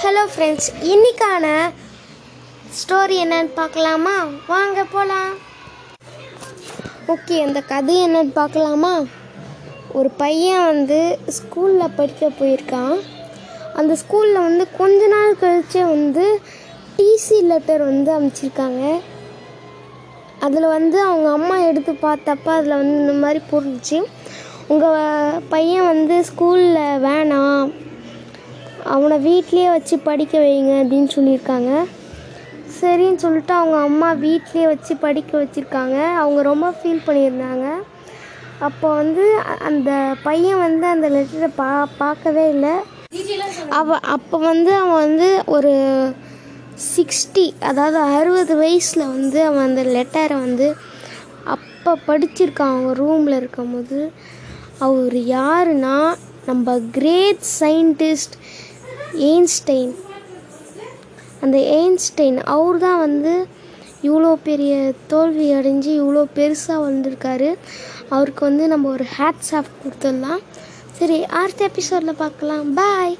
Hello friends இன்னைக்கான story என்னன்னு பார்க்கலாமா? வாங்க போகலாம் ஓகே அந்த கதை என்னன்னு பார்க்கலாமா? ஒரு பையன் வந்து ஸ்கூலில் படிக்க போயிருக்கான். அந்த ஸ்கூலில் வந்து கொஞ்ச நாள் கழிச்சு வந்து டிசி லெட்டர் வந்து அமைச்சிருக்காங்க. அதில் வந்து அவங்க அம்மா எடுத்து பார்த்தப்ப அதில் வந்து இந்த மாதிரி போட்டுச்சு உங்கள் பையன் வந்து ஸ்கூலில் வேணாம். அவனை வீட்லேயே வச்சு படிக்க வைங்க அப்படின்னு சொல்லியிருக்காங்க. சரின்னு சொல்லிட்டு அவங்க அம்மா வீட்லேயே வச்சு படிக்க வச்சுருக்காங்க. அவங்க ரொம்ப ஃபீல் பண்ணியிருந்தாங்க. அப்போ வந்து அந்த பையன் வந்து அந்த லெட்டரை பா பார்க்கவே இல்லை. அவ அப்போ வந்து அவன் வந்து ஒரு சிக்ஸ்டி அதாவது அறுபது வயசில் வந்து அவன் அந்த லெட்டரை வந்து அப்போ படிச்சிருக்கான். அவன் ரூமில் இருக்கும்போது. அவர் யாருன்னா நம்ம கிரேட் சயின்டிஸ்ட் எயின்ஸ்டைன் அந்த எயின்ஸ்டைன் அவர் தான் வந்து இவ்வளோ பெரிய தோல்வி அடைஞ்சு இவ்வளோ பெருசாக வந்திருக்காரு. அவருக்கு வந்து நம்ம ஒரு ஹேட்ஸ் ஆஃப் கொடுத்துடலாம். சரி அடுத்த எபிசோடில் பார்க்கலாம். பாய்